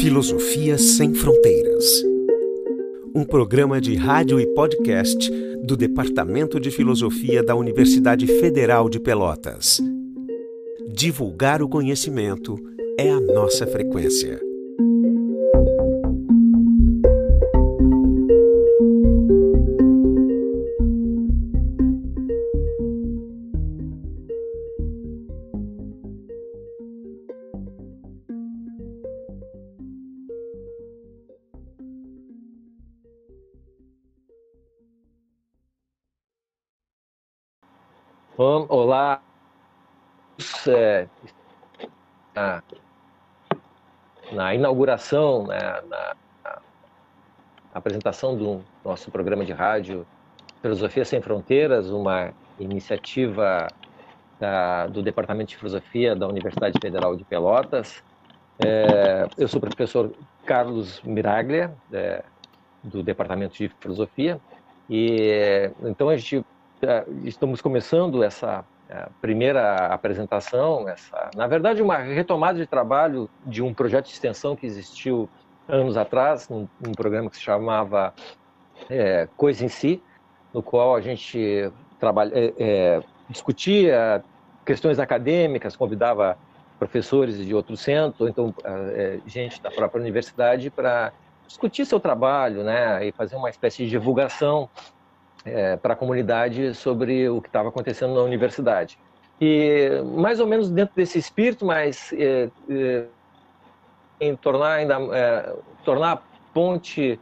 Filosofia Sem Fronteiras. Um programa de rádio e podcast do Departamento de Filosofia da Universidade Federal de Pelotas. Divulgar o conhecimento é a nossa frequência. Inauguração, né, na, na, apresentação do nosso programa de rádio Filosofia Sem Fronteiras, uma iniciativa da, do Departamento de Filosofia da Universidade Federal de Pelotas. É, eu sou o professor Carlos Miraglia, é, do Departamento de Filosofia, e então a gente é, estamos começando essa é, primeira apresentação, essa, na verdade, uma retomada de trabalho de um projeto de extensão que existiu anos atrás, um, um programa que se chamava é, Coisa em Si, no qual a gente trabalha, é, é, discutia questões acadêmicas, convidava professores de outro centro, então é, gente da própria universidade para discutir seu trabalho, né, e fazer uma espécie de divulgação é, para a comunidade sobre o que estava acontecendo na universidade. E mais ou menos dentro desse espírito, mas é, é, em tornar ainda é, tornar a ponte,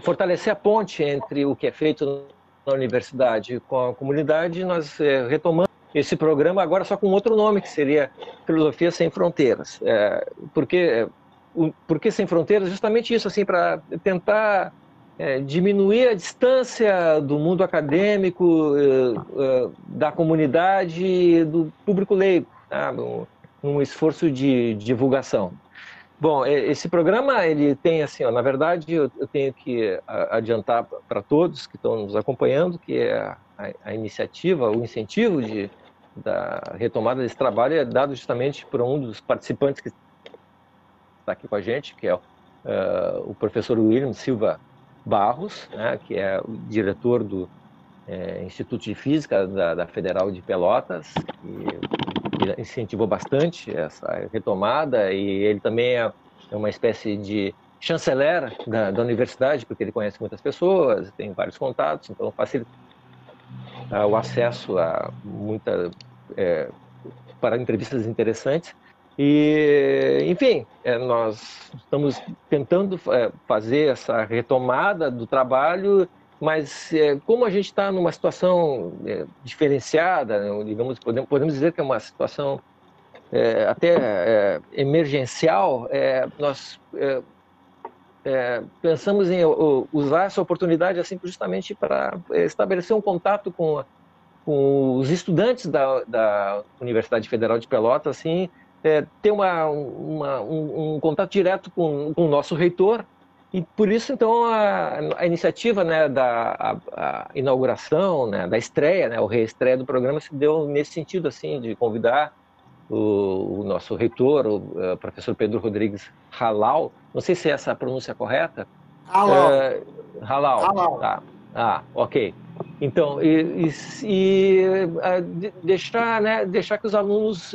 fortalecer a ponte entre o que é feito na universidade com a comunidade, nós é, retomamos esse programa agora só com outro nome que seria Filosofia sem Fronteiras. É, porque porque sem fronteiras justamente isso assim para tentar é, diminuir a distância do mundo acadêmico, é, da comunidade do público leigo, tá? um, esforço de, divulgação. Bom, esse programa ele tem assim, ó, na verdade eu, tenho que adiantar para todos que estão nos acompanhando que é a, a, iniciativa, o incentivo de, da retomada desse trabalho é dado justamente por um dos participantes que está aqui com a gente, que é uh, o professor William Silva Barros, né, que é o diretor do é, Instituto de Física da, da, Federal de Pelotas, que incentivou bastante essa retomada, e ele também é, é uma espécie de chanceler da, da, universidade, porque ele conhece muitas pessoas, tem vários contatos, então facilita o acesso a muita é, para entrevistas interessantes. E, enfim, é, nós estamos tentando é, fazer essa retomada do trabalho, mas é, como a gente está numa situação diferenciada, né, digamos, podemos, dizer que é uma situação até emergencial, nós pensamos em usar essa oportunidade assim justamente para estabelecer um contato com, com os estudantes da, da Universidade Federal de Pelotas, assim, é, ter uma, uma um, um, contato direto com, com, o nosso reitor. E por isso, então, a, a iniciativa né, da a, a inauguração, né, da estreia, né, o reestreia do programa se deu nesse sentido, assim, de convidar o, o nosso reitor, o, eh, professor Pedro Rodrigues Halal, não sei se é essa a pronúncia correta. Halal. É, Halal. Halal. Tá. Ah, ok. Então, e, e, e uh, deixar, né, deixar que os alunos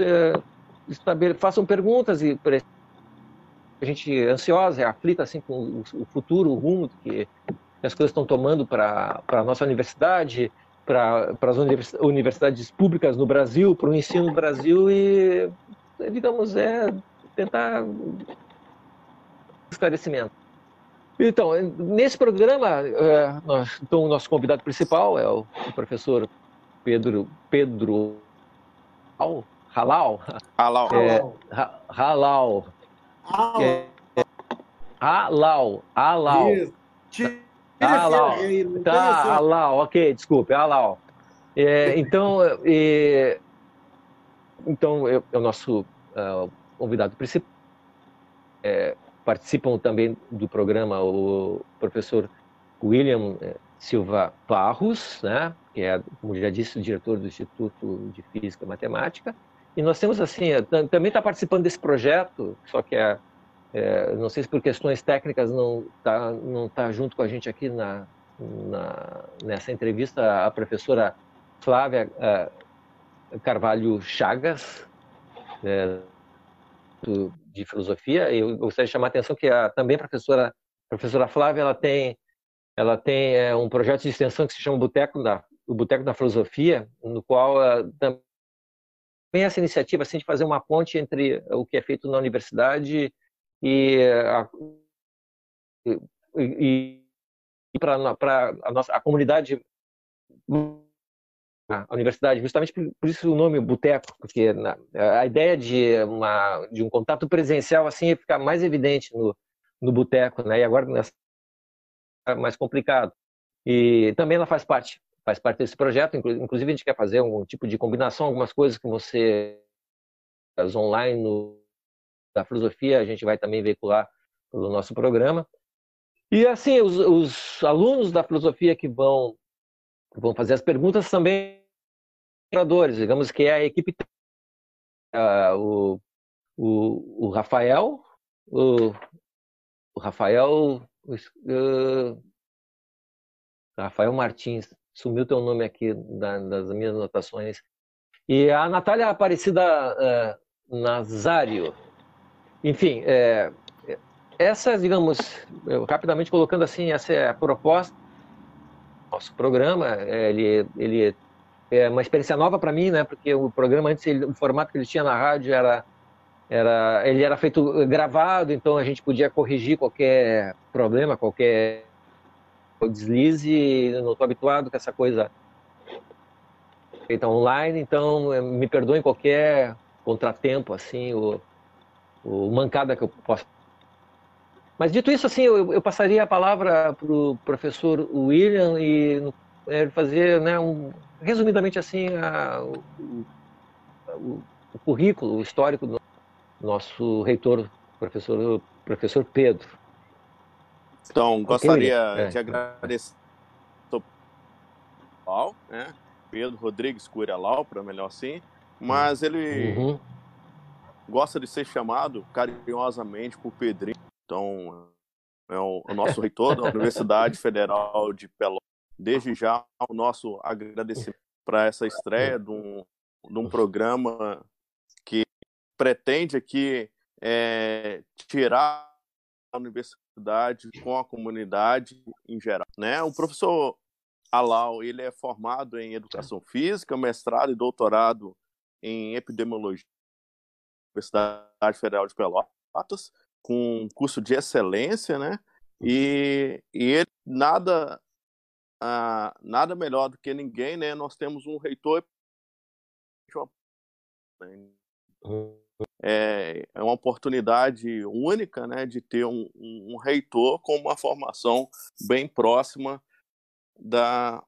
façam perguntas e a gente é ansiosa, é aflita assim com o futuro, o rumo que as coisas estão tomando para a nossa universidade, para as universidades públicas no Brasil, para o ensino no Brasil e, digamos, é tentar esclarecimento. Então, nesse programa, é, nós, então, o nosso convidado principal é o professor Pedro Pedro Halal. Halal. É, halal. Halal. É, halal. Halal. Halal. Tá, halal. Ok, desculpe. Halal. É, então, é, então é, é o nosso uh, convidado principal. É, participam também do programa o professor William é, Silva Barros, né, que é, como já disse, o diretor do Instituto de Física e Matemática, e nós temos assim, também está participando desse projeto, só que é é, não sei se por questões técnicas não está não tá junto com a gente aqui na, na nessa entrevista a professora Flávia uh, Carvalho Chagas, é, do, de filosofia. Eu gostaria de chamar a atenção que a, também a professora, a professora Flávia ela tem, ela tem é, um projeto de extensão que se chama Boteco da, o Boteco da Filosofia, no qual também essa iniciativa assim, de fazer uma ponte entre o que é feito na universidade e e, e para a nossa a comunidade a universidade, justamente por, por isso o nome Boteco, porque na, a ideia de, uma, de um contato presencial assim fica mais evidente no, no boteco, né? E agora nessa é mais complicado. E também ela faz parte, faz parte desse projeto. Inclusive a gente quer fazer um tipo de combinação, algumas coisas que você online no, da filosofia a gente vai também veicular pelo nosso programa. E assim, os, os alunos da filosofia que vão vão fazer as perguntas também operadores, digamos que é a equipe uh, o, o, o Rafael, o, o Rafael, uh, Rafael Martins, sumiu teu nome aqui da, das minhas anotações, e a Natália Aparecida uh, Nazário. Enfim, é, essa, digamos, rapidamente colocando assim, essa é a proposta nosso programa. É, ele, ele é uma experiência nova para mim, né? Porque o programa antes, ele, o formato que ele tinha na rádio era, era, ele era feito gravado, então a gente podia corrigir qualquer problema, qualquer deslize. Não estou habituado com essa coisa feita online, então eh, me perdoem qualquer contratempo, assim, o, o mancada que eu posso. Mas dito isso, assim, eu, eu passaria a palavra para o professor William e é, fazer né, um, resumidamente assim, a, o, o, o, currículo histórico do nosso reitor, professor, professor Pedro. Então, gostaria okay. de é. agradecer ao né? Pedro Rodrigues Curialau, para melhor assim, mas ele uhum. gosta de ser chamado carinhosamente por Pedrinho. Então, é o, o nosso reitor da Universidade Federal de Pelotas desde já o nosso agradecimento para essa estreia de um, de um programa que pretende aqui é, tirar universidade com a comunidade em geral. Né? O professor Alau ele é formado em educação física, mestrado e doutorado em epidemiologia na Universidade Federal de Pelotas, com um curso de excelência, né? E, e ele nada ah, nada melhor do que ninguém, né? Nós temos um reitor é uma oportunidade única, né, de ter um, um, reitor com uma formação bem próxima da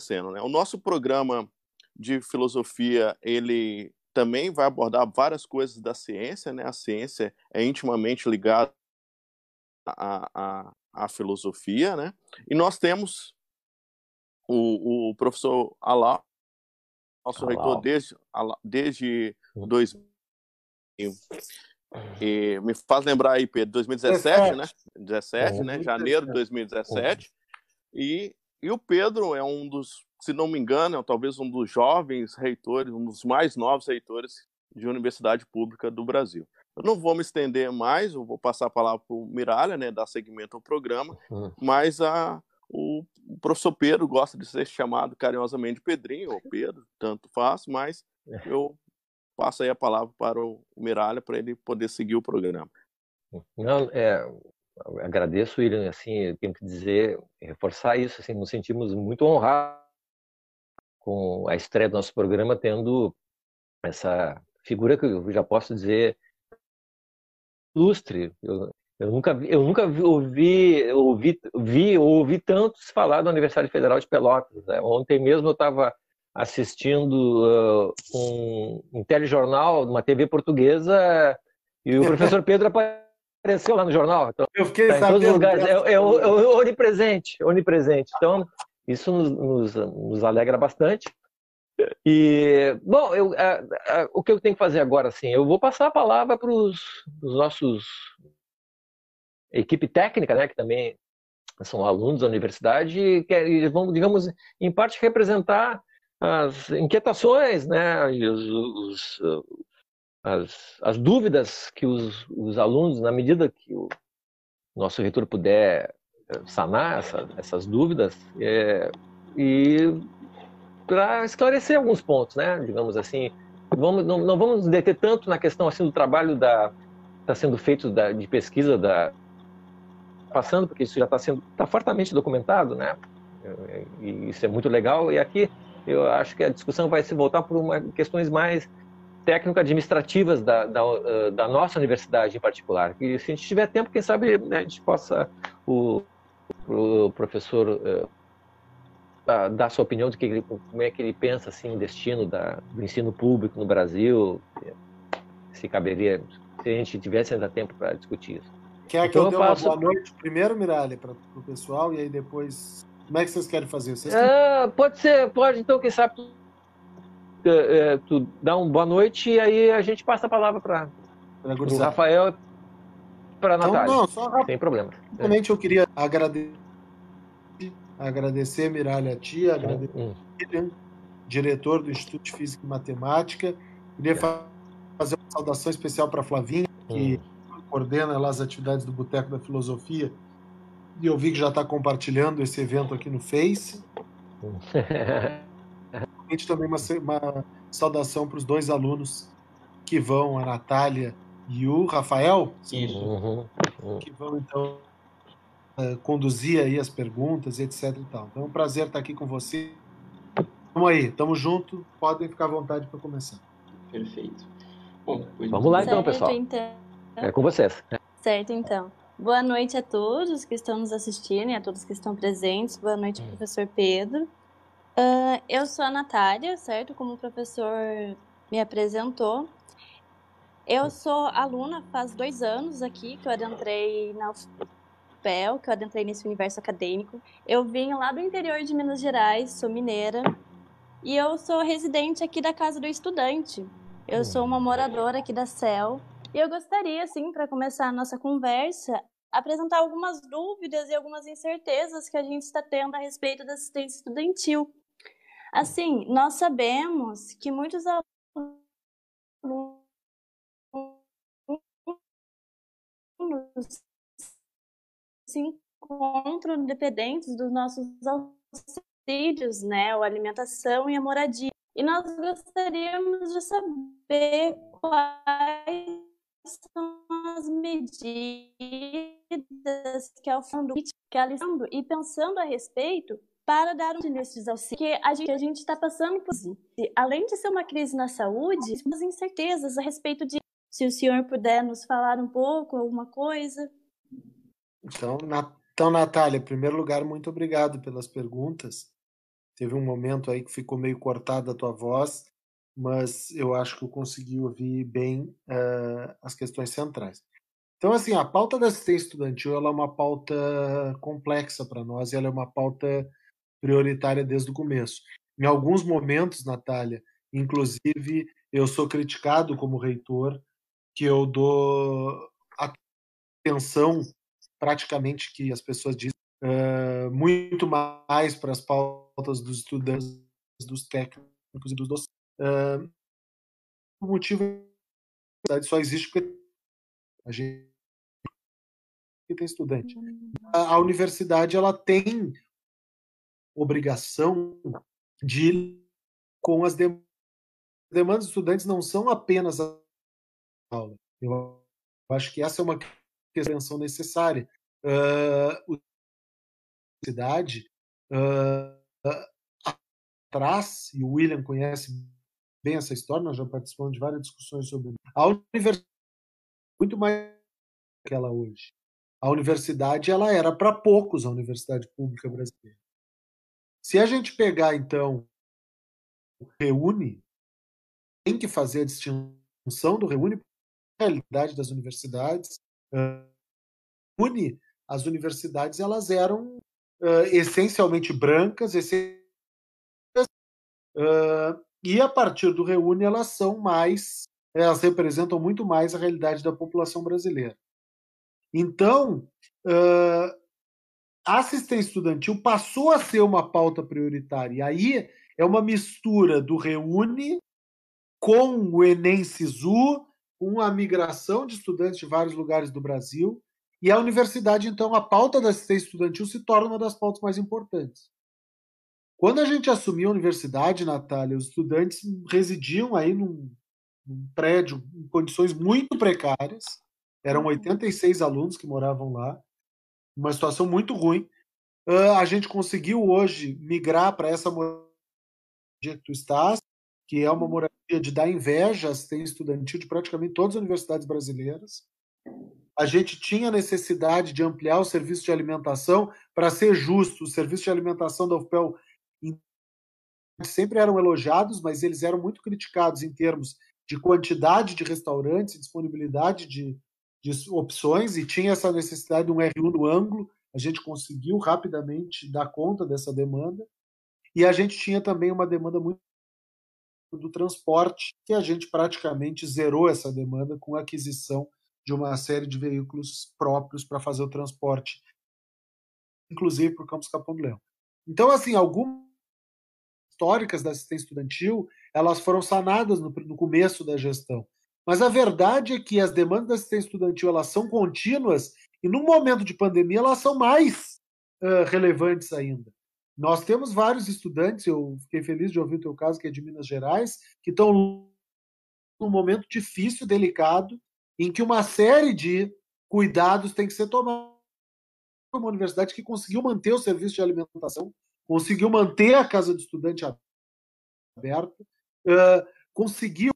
cena. Né? O nosso programa de filosofia ele também vai abordar várias coisas da ciência, né? A ciência é intimamente ligada à, à, a filosofia, né? E nós temos o, o professor Alá, nosso reitor desde, desde 2000. Hum. E me faz lembrar aí, Pedro, 2017, 17. né? 17, uhum. né? Janeiro de 2017. Uhum. E, e o Pedro é um dos, se não me engano, é talvez um dos jovens reitores, um dos mais novos reitores de universidade pública do Brasil. Eu não vou me estender mais, eu vou passar a palavra para o Miralha, né, dar seguimento ao programa, uhum. mas a, o, o, professor Pedro gosta de ser chamado carinhosamente Pedrinho, ou Pedro, tanto faz, mas é. eu passo aí a palavra para o Miralha para ele poder seguir o programa. Não, é, agradeço, William, assim, eu tenho que dizer, reforçar isso, assim, nos sentimos muito honrados com a estreia do nosso programa, tendo essa figura que eu já posso dizer ilustre. Eu, eu nunca, eu nunca ouvi, ouvi, vi ouvi tantos falar da Universidade Federal de Pelotas. Né? Ontem mesmo eu estava assistindo uh, um, um telejornal, uma TV portuguesa, e o professor Pedro apareceu lá no jornal. Então, eu fiquei tá em todos os lugares. É, é, é, onipresente, onipresente. Então, isso nos, nos, nos alegra bastante. E, bom, eu, a, a, o que eu tenho que fazer agora, assim, eu vou passar a palavra para os nossos equipe técnica, né, que também são alunos da universidade, que é, vão, digamos, em parte representar as inquietações, né, e os, os, as, as dúvidas que os, os alunos, na medida que o nosso reitor puder eh, sanar essa, essas dúvidas, é, e para esclarecer alguns pontos, né, digamos assim, vamos, não, não vamos deter tanto na questão assim do trabalho da está sendo feito da, de pesquisa da passando, porque isso já está sendo tá fortemente documentado, né? E isso é muito legal. E aqui eu acho que a discussão vai se voltar por uma, questões mais técnico-administrativas da, da, da, nossa universidade em particular. E se a gente tiver tempo, quem sabe né, a gente possa o, o professor uh, dar sua opinião de que ele, como é que ele pensa assim o destino da, do ensino público no Brasil, se caberia, se a gente tivesse ainda tempo para discutir isso. Quer que então, eu dê uma boa noite primeiro, Miralha, para o pessoal, e aí depois. Como é que vocês querem fazer? Vocês é, pode ser, pode, então, quem sabe tu, é, tu dá uma boa noite e aí a gente passa a palavra para o Rafael para a então, Natália. Não, só sem problema. Realmente é. eu queria agradecer, agradecer Miralha a ti, agradecer hum, hum. diretor do Instituto de Física e Matemática. Queria é. fazer uma saudação especial para Flavinha, que hum coordena lá as atividades do Boteco da Filosofia, e eu vi que já está compartilhando esse evento aqui no Face. gente também uma, uma saudação para os dois alunos que vão, a Natália e o Rafael, uhum, uhum. que vão então uh, conduzir aí as perguntas e etc e tal. Então é um prazer estar aqui com você. Vamos aí, tamo junto, podem ficar à vontade para começar. Perfeito. Bom, Vamos lá então, pessoal. Então. É com vocês. Certo, então. Boa noite a todos que estão nos assistindo e a todos que estão presentes. Boa noite, hum. professor Pedro. Uh, eu sou a Natália, certo? Como o professor me apresentou. Eu hum. sou aluna faz dois anos aqui que eu adentrei na UFPEL, que eu adentrei nesse universo acadêmico. Eu vim lá do interior de Minas Gerais, sou mineira. E eu sou residente aqui da Casa do Estudante. Eu sou uma moradora aqui da CEL. E eu gostaria, assim, para começar a nossa conversa, apresentar algumas dúvidas e algumas incertezas que a gente está tendo a respeito da assistência estudantil. Assim, nós sabemos que muitos alunos se encontram dependentes dos nossos auxílios, né, a alimentação e a moradia. E nós gostaríamos de saber quais são as medidas que é o fundo que é e pensando a respeito para dar um desses auxílios. Porque a gente a está passando por além de ser uma crise na saúde, temos incertezas a respeito de se o senhor puder nos falar um pouco alguma coisa. Então, na, então Natália, em primeiro lugar, muito obrigado pelas perguntas. Teve um momento aí que ficou meio cortada a tua voz, mas eu acho que eu consegui ouvir bem uh, as questões centrais. Então, assim, a pauta da assistência estudantil ela é uma pauta complexa para nós e ela é uma pauta prioritária desde o começo. Em alguns momentos, Natália, inclusive, eu sou criticado como reitor, que eu dou atenção, praticamente, que as pessoas dizem, uh, muito mais para as pautas dos estudantes, dos técnicos e dos docentes. Uh, o motivo só existe porque a gente tem estudante. A, a universidade ela tem obrigação de com as demandas. demandas dos estudantes não são apenas a aula. Eu acho que essa é uma questão necessária. Uh, a universidade uh, atrás, e o William conhece bem essa história, nós já participamos de várias discussões sobre a universidade muito mais que ela hoje. A universidade ela era para poucos, a universidade pública brasileira. Se a gente pegar então o reúne, tem que fazer a distinção do reúne a realidade das universidades. Une as universidades elas eram uh, essencialmente brancas, essencialmente, uh, e a partir do Reúne elas são mais, elas representam muito mais a realidade da população brasileira. Então, uh, a assistência estudantil passou a ser uma pauta prioritária. E aí é uma mistura do Reúne com o Enem Sisu, com a migração de estudantes de vários lugares do Brasil. E a universidade, então, a pauta da assistência estudantil se torna uma das pautas mais importantes. Quando a gente assumiu a universidade, Natália, os estudantes residiam aí num, num prédio em condições muito precárias. Eram 86 uhum. alunos que moravam lá, uma situação muito ruim. Uh, a gente conseguiu hoje migrar para essa moradia que tu estás, que é uma uhum. moradia de dar inveja à assistência estudantil de praticamente todas as universidades brasileiras. A gente tinha necessidade de ampliar o serviço de alimentação para ser justo. O serviço de alimentação da UFPEL sempre eram elogiados, mas eles eram muito criticados em termos de quantidade de restaurantes, disponibilidade de, de opções, e tinha essa necessidade de um R1 no ângulo. A gente conseguiu rapidamente dar conta dessa demanda. E a gente tinha também uma demanda muito do transporte, que a gente praticamente zerou essa demanda com a aquisição de uma série de veículos próprios para fazer o transporte, inclusive para o campus Capão do Leão. Então, assim, algumas históricas da assistência estudantil, elas foram sanadas no, no começo da gestão. Mas a verdade é que as demandas da assistência estudantil elas são contínuas e no momento de pandemia elas são mais uh, relevantes ainda. Nós temos vários estudantes, eu fiquei feliz de ouvir o teu caso, que é de Minas Gerais, que estão num momento difícil, delicado, em que uma série de cuidados tem que ser tomado. Uma universidade que conseguiu manter o serviço de alimentação conseguiu manter a casa do estudante aberta, uh, conseguiu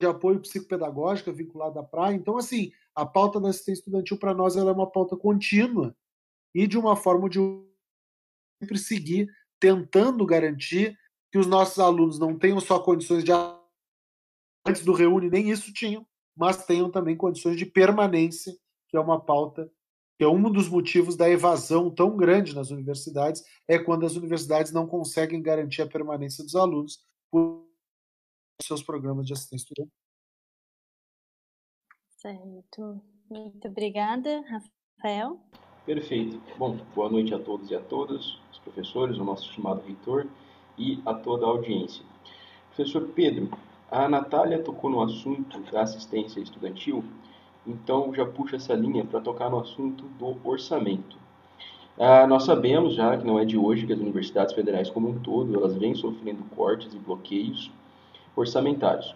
de apoio psicopedagógico vinculado à praia. Então, assim, a pauta da assistência estudantil para nós ela é uma pauta contínua e de uma forma de sempre seguir tentando garantir que os nossos alunos não tenham só condições de antes do reúne nem isso tinham, mas tenham também condições de permanência, que é uma pauta que é um dos motivos da evasão tão grande nas universidades, é quando as universidades não conseguem garantir a permanência dos alunos por seus programas de assistência estudantil. Certo. Muito obrigada, Rafael. Perfeito. Bom, boa noite a todos e a todas, os professores, o nosso estimado reitor e a toda a audiência. Professor Pedro, a Natália tocou no assunto da assistência estudantil então já puxa essa linha para tocar no assunto do orçamento. Ah, nós sabemos já que não é de hoje que as universidades federais como um todo elas vêm sofrendo cortes e bloqueios orçamentários.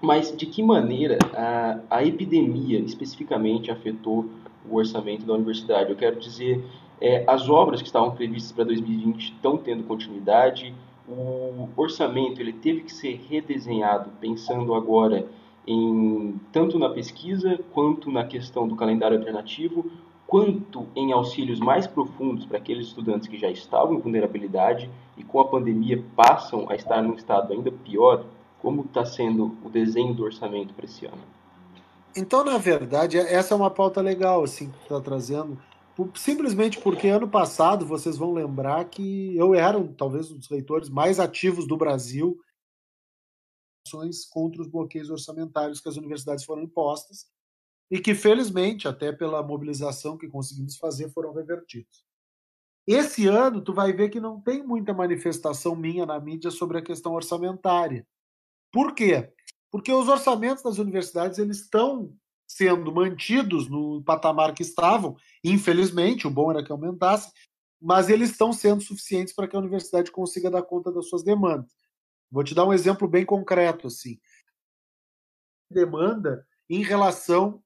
Mas de que maneira a, a epidemia especificamente afetou o orçamento da universidade? Eu quero dizer, é, as obras que estavam previstas para 2020 estão tendo continuidade. O orçamento ele teve que ser redesenhado pensando agora em, tanto na pesquisa quanto na questão do calendário alternativo, quanto em auxílios mais profundos para aqueles estudantes que já estavam em vulnerabilidade e com a pandemia passam a estar num estado ainda pior, como está sendo o desenho do orçamento para esse ano? Então, na verdade, essa é uma pauta legal assim que está trazendo, simplesmente porque ano passado vocês vão lembrar que eu era talvez um dos leitores mais ativos do Brasil contra os bloqueios orçamentários que as universidades foram impostas e que, felizmente, até pela mobilização que conseguimos fazer, foram revertidos. Esse ano, tu vai ver que não tem muita manifestação minha na mídia sobre a questão orçamentária. Por quê? Porque os orçamentos das universidades eles estão sendo mantidos no patamar que estavam. Infelizmente, o bom era que aumentasse, mas eles estão sendo suficientes para que a universidade consiga dar conta das suas demandas. Vou te dar um exemplo bem concreto assim. Demanda em relação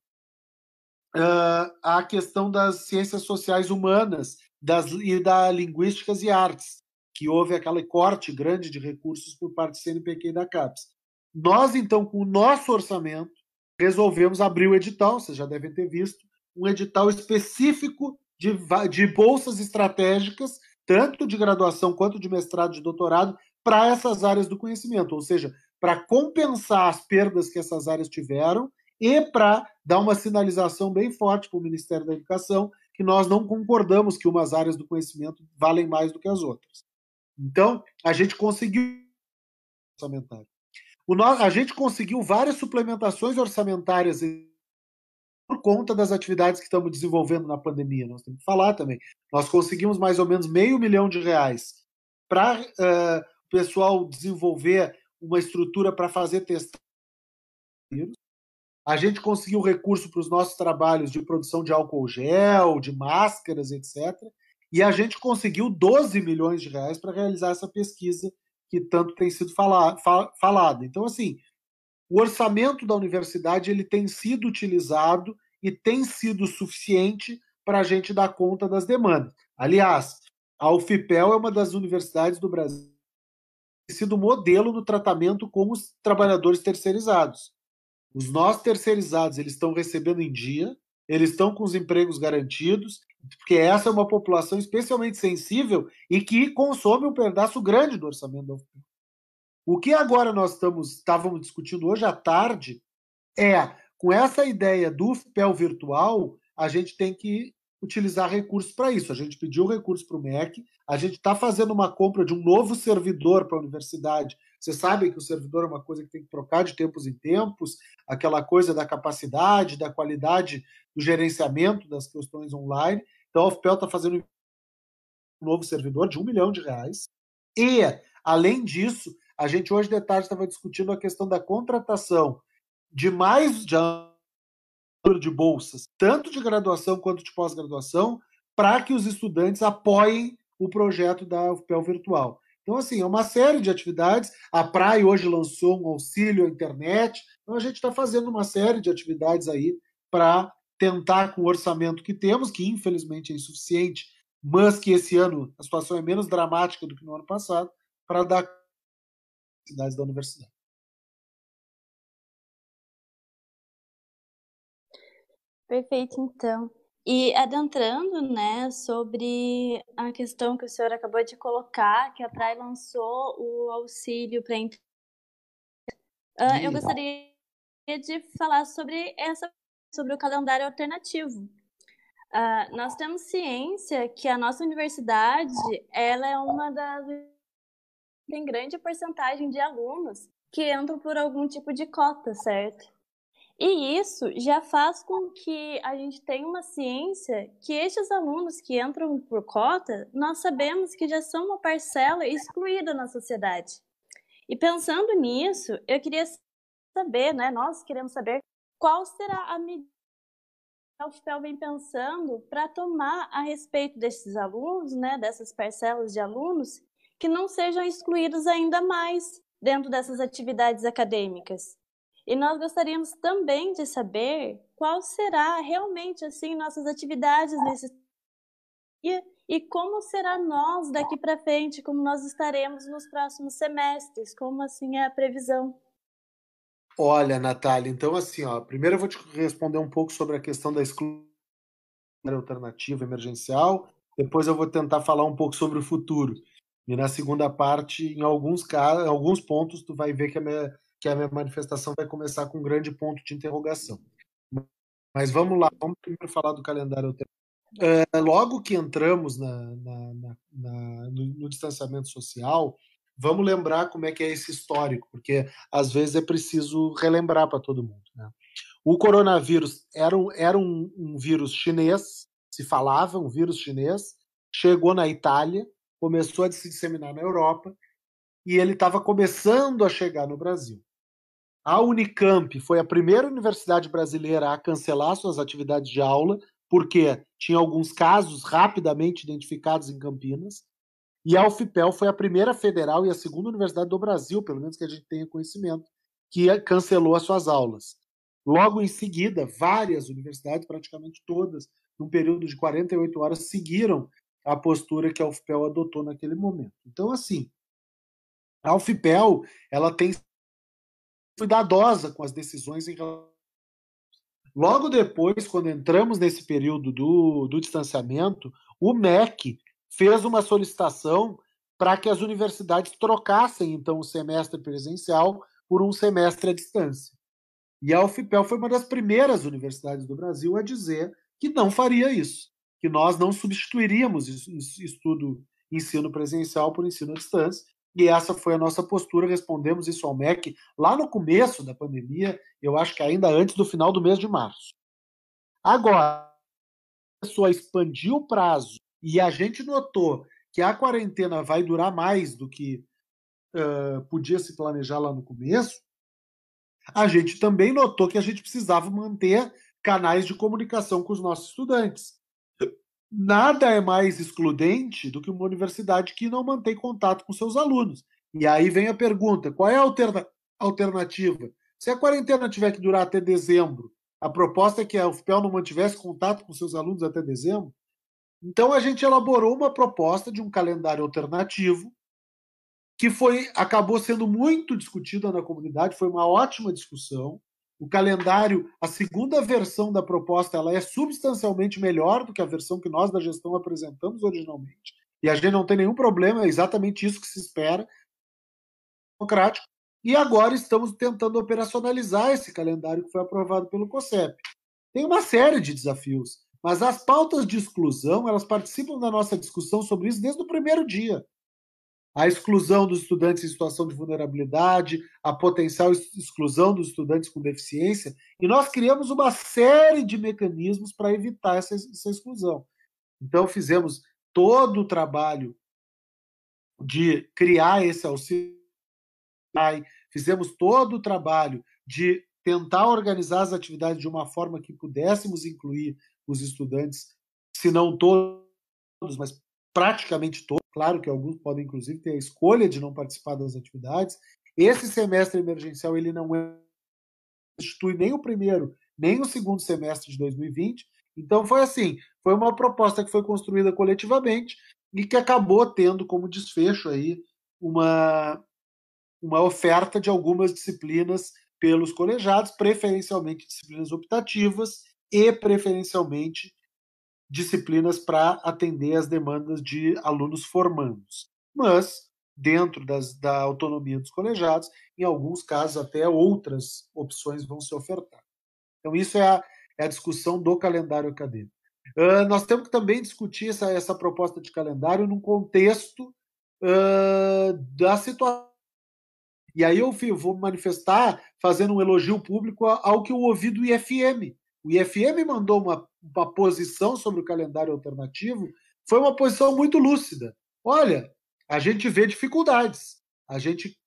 uh, à questão das ciências sociais humanas das, e da linguísticas e artes, que houve aquele corte grande de recursos por parte do CNPq e da CAPES. Nós, então, com o nosso orçamento, resolvemos abrir o edital, vocês já devem ter visto, um edital específico de, de bolsas estratégicas, tanto de graduação quanto de mestrado e doutorado, para essas áreas do conhecimento, ou seja, para compensar as perdas que essas áreas tiveram e para dar uma sinalização bem forte para o Ministério da Educação que nós não concordamos que umas áreas do conhecimento valem mais do que as outras. Então, a gente conseguiu orçamentário. O, a gente conseguiu várias suplementações orçamentárias por conta das atividades que estamos desenvolvendo na pandemia. Nós temos que falar também. Nós conseguimos mais ou menos meio milhão de reais para uh, o pessoal desenvolver uma estrutura para fazer testes. A gente conseguiu recurso para os nossos trabalhos de produção de álcool gel, de máscaras, etc. E a gente conseguiu 12 milhões de reais para realizar essa pesquisa que tanto tem sido fala, falada. Então, assim, o orçamento da universidade ele tem sido utilizado e tem sido suficiente para a gente dar conta das demandas. Aliás, a UFPEL é uma das universidades do Brasil sido modelo no tratamento com os trabalhadores terceirizados. Os nossos terceirizados eles estão recebendo em dia, eles estão com os empregos garantidos, porque essa é uma população especialmente sensível e que consome um pedaço grande do orçamento da UFPEL. O que agora nós estamos, estávamos discutindo hoje à tarde é, com essa ideia do FPEL virtual, a gente tem que utilizar recursos para isso. A gente pediu recursos para o MEC, a gente está fazendo uma compra de um novo servidor para a universidade. Vocês sabem que o servidor é uma coisa que tem que trocar de tempos em tempos, aquela coisa da capacidade, da qualidade do gerenciamento das questões online. Então, a UFPEL está fazendo um novo servidor de um milhão de reais. E, além disso, a gente hoje de tarde estava discutindo a questão da contratação de mais de de bolsas, tanto de graduação quanto de pós-graduação, para que os estudantes apoiem o projeto da UFPEL virtual. Então, assim, é uma série de atividades. A Praia hoje lançou um auxílio à internet. Então, a gente está fazendo uma série de atividades aí para tentar, com o orçamento que temos, que infelizmente é insuficiente, mas que esse ano a situação é menos dramática do que no ano passado, para dar cidades da universidade. Perfeito, então. E adentrando, né, sobre a questão que o senhor acabou de colocar, que a Praia lançou o auxílio para uh, eu gostaria de falar sobre essa sobre o calendário alternativo. Uh, nós temos ciência que a nossa universidade ela é uma das tem grande porcentagem de alunos que entram por algum tipo de cota, certo? E isso já faz com que a gente tenha uma ciência que estes alunos que entram por cota, nós sabemos que já são uma parcela excluída na sociedade. E pensando nisso, eu queria saber, né, nós queremos saber qual será a medida que a UFPEL vem pensando para tomar a respeito desses alunos, né, dessas parcelas de alunos, que não sejam excluídos ainda mais dentro dessas atividades acadêmicas. E nós gostaríamos também de saber qual será realmente assim nossas atividades nesse dia e como será nós daqui para frente, como nós estaremos nos próximos semestres, como assim é a previsão. Olha, Natália, então assim, ó, primeiro eu vou te responder um pouco sobre a questão da exclusão alternativa emergencial, depois eu vou tentar falar um pouco sobre o futuro. E na segunda parte, em alguns casos, em alguns pontos, tu vai ver que a minha, que a minha manifestação vai começar com um grande ponto de interrogação. Mas vamos lá, vamos primeiro falar do calendário é, logo que entramos na, na, na, no, no, distanciamento social, vamos lembrar como é que é esse histórico, porque às vezes é preciso relembrar para todo mundo. Né? O coronavírus era, era um, um vírus chinês, se falava, um vírus chinês, chegou na Itália, começou a se disseminar na Europa e ele estava começando a chegar no Brasil. A Unicamp foi a primeira universidade brasileira a cancelar suas atividades de aula, porque tinha alguns casos rapidamente identificados em Campinas. E a UFPEL foi a primeira federal e a segunda universidade do Brasil, pelo menos que a gente tenha conhecimento, que cancelou as suas aulas. Logo em seguida, várias universidades, praticamente todas, num período de 48 horas, seguiram a postura que a UFPEL adotou naquele momento. Então, assim, a UFPEL ela tem cuidadosa com as decisões em relação. Logo depois, quando entramos nesse período do, do distanciamento, o MEC fez uma solicitação para que as universidades trocassem então o semestre presencial por um semestre à distância. E a UFPEL foi uma das primeiras universidades do Brasil a dizer que não faria isso que nós não substituiríamos estudo ensino presencial por ensino à distância, e essa foi a nossa postura. Respondemos isso ao MEC lá no começo da pandemia, eu acho que ainda antes do final do mês de março. Agora, a pessoa expandiu o prazo e a gente notou que a quarentena vai durar mais do que uh, podia se planejar lá no começo, a gente também notou que a gente precisava manter canais de comunicação com os nossos estudantes. Nada é mais excludente do que uma universidade que não mantém contato com seus alunos. E aí vem a pergunta: qual é a alterna alternativa? Se a quarentena tiver que durar até dezembro, a proposta é que a UFPEL não mantivesse contato com seus alunos até dezembro. Então a gente elaborou uma proposta de um calendário alternativo que foi acabou sendo muito discutida na comunidade, foi uma ótima discussão. O calendário, a segunda versão da proposta, ela é substancialmente melhor do que a versão que nós da gestão apresentamos originalmente. E a gente não tem nenhum problema, é exatamente isso que se espera, democrático. E agora estamos tentando operacionalizar esse calendário que foi aprovado pelo COSEP. Tem uma série de desafios, mas as pautas de exclusão, elas participam da nossa discussão sobre isso desde o primeiro dia a exclusão dos estudantes em situação de vulnerabilidade, a potencial exclusão dos estudantes com deficiência, e nós criamos uma série de mecanismos para evitar essa, essa, exclusão. Então, fizemos todo o trabalho de criar esse auxílio, fizemos todo o trabalho de tentar organizar as atividades de uma forma que pudéssemos incluir os estudantes, se não todos, mas praticamente todos. Claro que alguns podem, inclusive, ter a escolha de não participar das atividades. Esse semestre emergencial ele não substitui nem o primeiro nem o segundo semestre de 2020. Então foi assim, foi uma proposta que foi construída coletivamente e que acabou tendo como desfecho aí uma uma oferta de algumas disciplinas pelos colegiados, preferencialmente disciplinas optativas e preferencialmente disciplinas para atender as demandas de alunos formandos. Mas, dentro das, da autonomia dos colegiados, em alguns casos até outras opções vão se ofertar. Então, isso é a, é a discussão do calendário acadêmico. Uh, nós temos que também discutir essa, essa proposta de calendário num contexto uh, da situação. E aí eu vou manifestar fazendo um elogio público ao que eu ouvi do IFM, o IFM mandou uma, uma posição sobre o calendário alternativo, foi uma posição muito lúcida. Olha, a gente vê dificuldades, a gente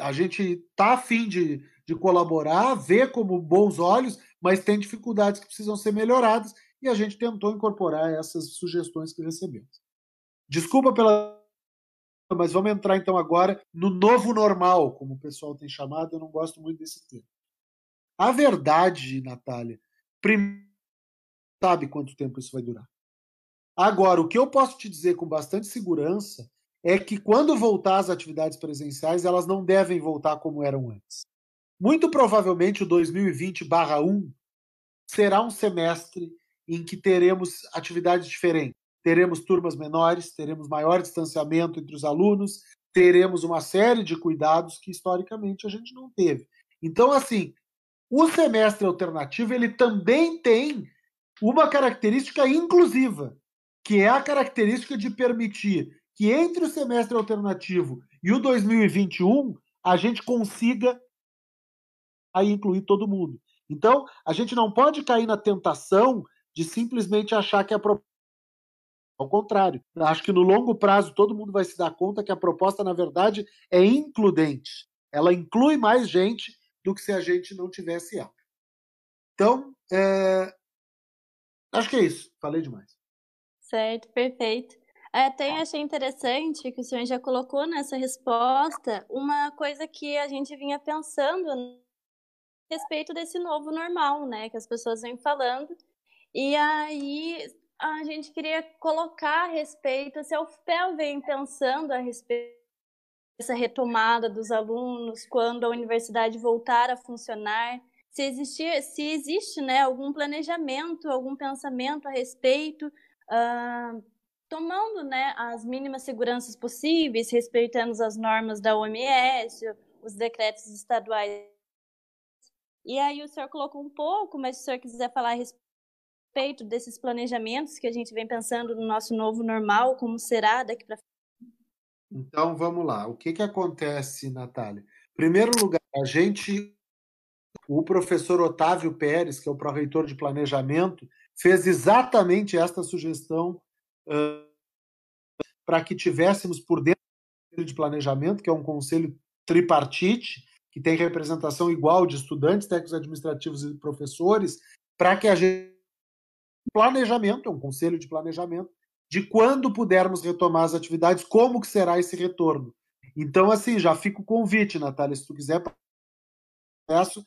a gente está afim de, de colaborar, vê como bons olhos, mas tem dificuldades que precisam ser melhoradas e a gente tentou incorporar essas sugestões que recebemos. Desculpa pela. Mas vamos entrar então agora no novo normal, como o pessoal tem chamado, eu não gosto muito desse termo. A verdade, Natália, Primeiro, sabe quanto tempo isso vai durar. Agora, o que eu posso te dizer com bastante segurança é que quando voltar às atividades presenciais, elas não devem voltar como eram antes. Muito provavelmente o 2020/1 será um semestre em que teremos atividades diferentes. Teremos turmas menores, teremos maior distanciamento entre os alunos, teremos uma série de cuidados que historicamente a gente não teve. Então, assim, o semestre alternativo ele também tem uma característica inclusiva, que é a característica de permitir que entre o semestre alternativo e o 2021 a gente consiga aí incluir todo mundo. Então, a gente não pode cair na tentação de simplesmente achar que a proposta ao contrário, acho que no longo prazo todo mundo vai se dar conta que a proposta, na verdade, é includente. Ela inclui mais gente do que se a gente não tivesse ela. Então, é... acho que é isso. Falei demais. Certo, perfeito. Até achei interessante que o senhor já colocou nessa resposta uma coisa que a gente vinha pensando a respeito desse novo normal, né? Que as pessoas vêm falando. E aí a gente queria colocar a respeito, se a UFPEL vem pensando a respeito essa retomada dos alunos, quando a universidade voltar a funcionar, se, existir, se existe né, algum planejamento, algum pensamento a respeito, uh, tomando né, as mínimas seguranças possíveis, respeitando as normas da OMS, os decretos estaduais. E aí o senhor colocou um pouco, mas se o senhor quiser falar a respeito desses planejamentos que a gente vem pensando no nosso novo normal, como será daqui para Então vamos lá. O que, que acontece, Natália? Primeiro lugar, a gente, o professor Otávio Pérez, que é o pró-reitor de planejamento, fez exatamente esta sugestão uh, para que tivéssemos por dentro do conselho de planejamento, que é um conselho tripartite, que tem representação igual de estudantes, técnicos administrativos e professores, para que a gente planejamento, é um conselho de planejamento, de quando pudermos retomar as atividades, como que será esse retorno. Então, assim, já fica o convite, Natália, se tu quiser peço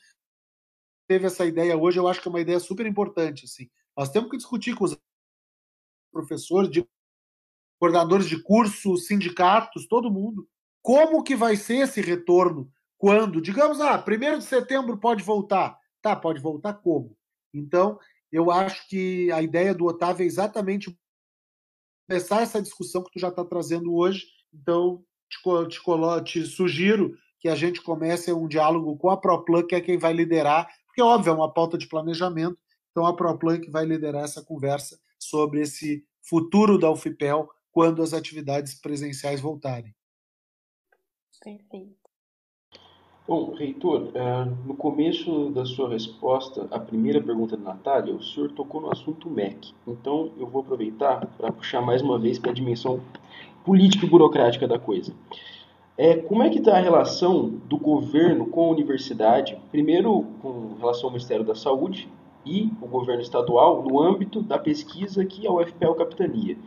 teve essa ideia hoje, eu acho que é uma ideia super importante, assim. Nós temos que discutir com os professores, de coordenadores de curso, sindicatos, todo mundo, como que vai ser esse retorno quando, digamos, ah, primeiro de setembro pode voltar. Tá, pode voltar como? Então, eu acho que a ideia do Otávio é exatamente começar essa discussão que tu já está trazendo hoje. Então, te, te, te, sugiro que a gente comece um diálogo com a ProPlan, que é quem vai liderar, porque, óbvio, é uma pauta de planejamento, então a ProPlan que vai liderar essa conversa sobre esse futuro da UFPEL quando as atividades presenciais voltarem. Perfeito. Bom, reitor, eh, no começo da sua resposta à primeira pergunta da Natália, o senhor tocou no assunto MEC. Então, eu vou aproveitar para puxar mais uma vez para a dimensão política e burocrática da coisa. É, como é que está a relação do governo com a universidade, primeiro com relação ao Ministério da Saúde e o governo estadual no âmbito da pesquisa que a UFPEL capitania,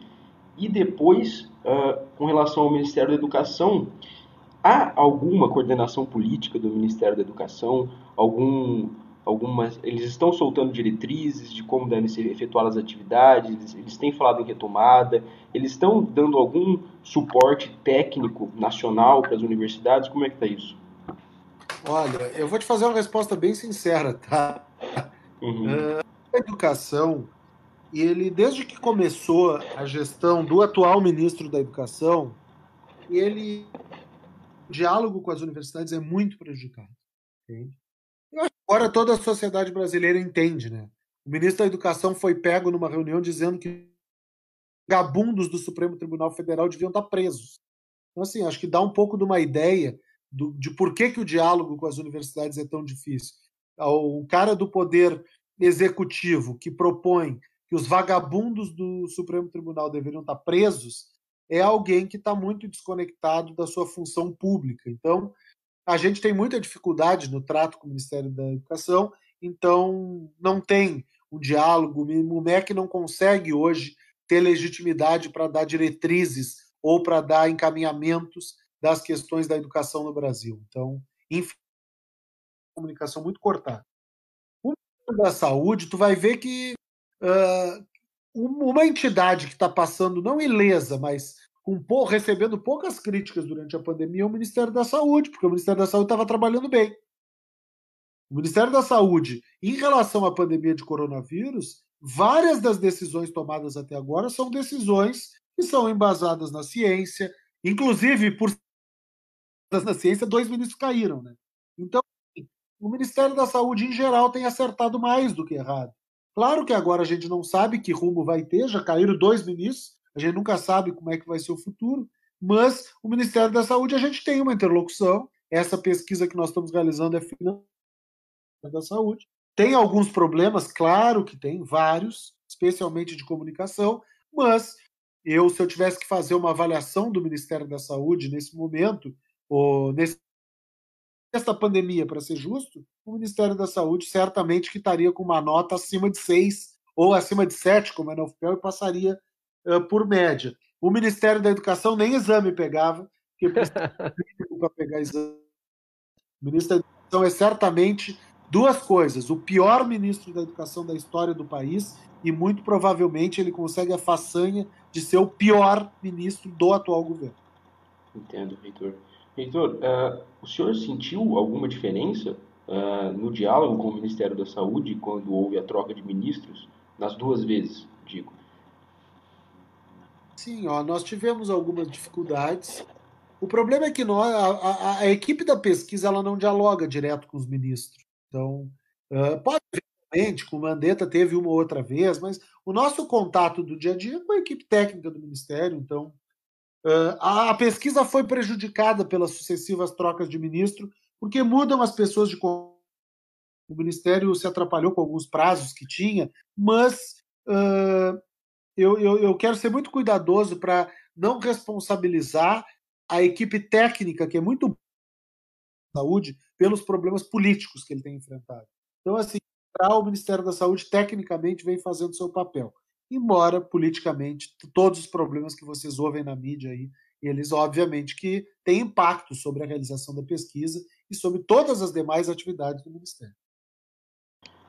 e depois uh, com relação ao Ministério da Educação, Há alguma coordenação política do Ministério da Educação? Algum, algumas, eles estão soltando diretrizes de como devem ser efetuadas as atividades? Eles têm falado em retomada? Eles estão dando algum suporte técnico nacional para as universidades? Como é que está isso? Olha, eu vou te fazer uma resposta bem sincera, tá? Uhum. Uh, a educação, ele desde que começou a gestão do atual ministro da Educação, ele diálogo com as universidades é muito prejudicado. Entende? agora toda a sociedade brasileira entende, né? O ministro da Educação foi pego numa reunião dizendo que vagabundos do Supremo Tribunal Federal deviam estar presos. Então, assim, acho que dá um pouco de uma ideia do, de por que, que o diálogo com as universidades é tão difícil. O cara do poder executivo que propõe que os vagabundos do Supremo Tribunal deveriam estar presos é alguém que está muito desconectado da sua função pública. Então, a gente tem muita dificuldade no trato com o Ministério da Educação, então não tem um diálogo, o MEC não consegue hoje ter legitimidade para dar diretrizes ou para dar encaminhamentos das questões da educação no Brasil. Então, infelizmente, comunicação muito cortada. O da Saúde, tu vai ver que uh, uma entidade que está passando, não ilesa, mas com, recebendo poucas críticas durante a pandemia, é o Ministério da Saúde, porque o Ministério da Saúde estava trabalhando bem. O Ministério da Saúde, em relação à pandemia de coronavírus, várias das decisões tomadas até agora são decisões que são embasadas na ciência, inclusive por na ciência, dois ministros caíram, né? Então, o Ministério da Saúde, em geral, tem acertado mais do que errado. Claro que agora a gente não sabe que rumo vai ter, já caíram dois ministros, a gente nunca sabe como é que vai ser o futuro, mas o Ministério da Saúde a gente tem uma interlocução. Essa pesquisa que nós estamos realizando é financeira da saúde. Tem alguns problemas, claro que tem, vários, especialmente de comunicação, mas eu, se eu tivesse que fazer uma avaliação do Ministério da Saúde nesse momento, ou nesse essa pandemia, para ser justo, o Ministério da Saúde certamente que estaria com uma nota acima de 6 ou acima de 7, como é na UFPEL, e passaria uh, por média. O Ministério da Educação nem exame pegava, porque para pegar exame. O ministro da Educação é certamente duas coisas: o pior ministro da Educação da história do país e muito provavelmente ele consegue a façanha de ser o pior ministro do atual governo. Entendo, Heitor. Heitor, uh, o senhor sentiu alguma diferença uh, no diálogo com o Ministério da Saúde quando houve a troca de ministros? Nas duas vezes, digo. Sim, ó, nós tivemos algumas dificuldades. O problema é que nós, a, a, a, equipe da pesquisa ela não dialoga direto com os ministros. Então, uh, pode, eventualmente, com o Mandetta teve uma outra vez, mas o nosso contato do dia a dia é com a equipe técnica do Ministério. Então, a, a, pesquisa foi prejudicada pelas sucessivas trocas de ministro, porque mudam as pessoas de. O ministério se atrapalhou com alguns prazos que tinha, mas uh, eu, eu, eu quero ser muito cuidadoso para não responsabilizar a equipe técnica, que é muito saúde, pelos problemas políticos que ele tem enfrentado. Então, assim, o Ministério da Saúde tecnicamente vem fazendo seu papel, embora politicamente todos os problemas que vocês ouvem na mídia aí, eles obviamente que têm impacto sobre a realização da pesquisa e sobre todas as demais atividades do Ministério.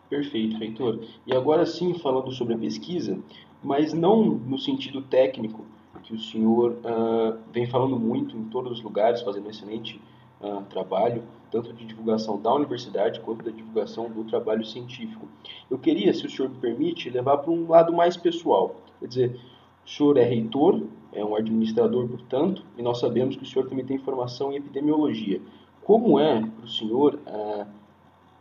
Perfeito, reitor. E agora sim, falando sobre a pesquisa, mas não no sentido técnico, que o senhor uh, vem falando muito em todos os lugares, fazendo um excelente trabalho, tanto de divulgação da universidade quanto da divulgação do trabalho científico. Eu queria, se o senhor me permite, levar para um lado mais pessoal. Quer dizer, o senhor é reitor, é um administrador, portanto, e nós sabemos que o senhor também tem formação em epidemiologia. Como é para o senhor uh,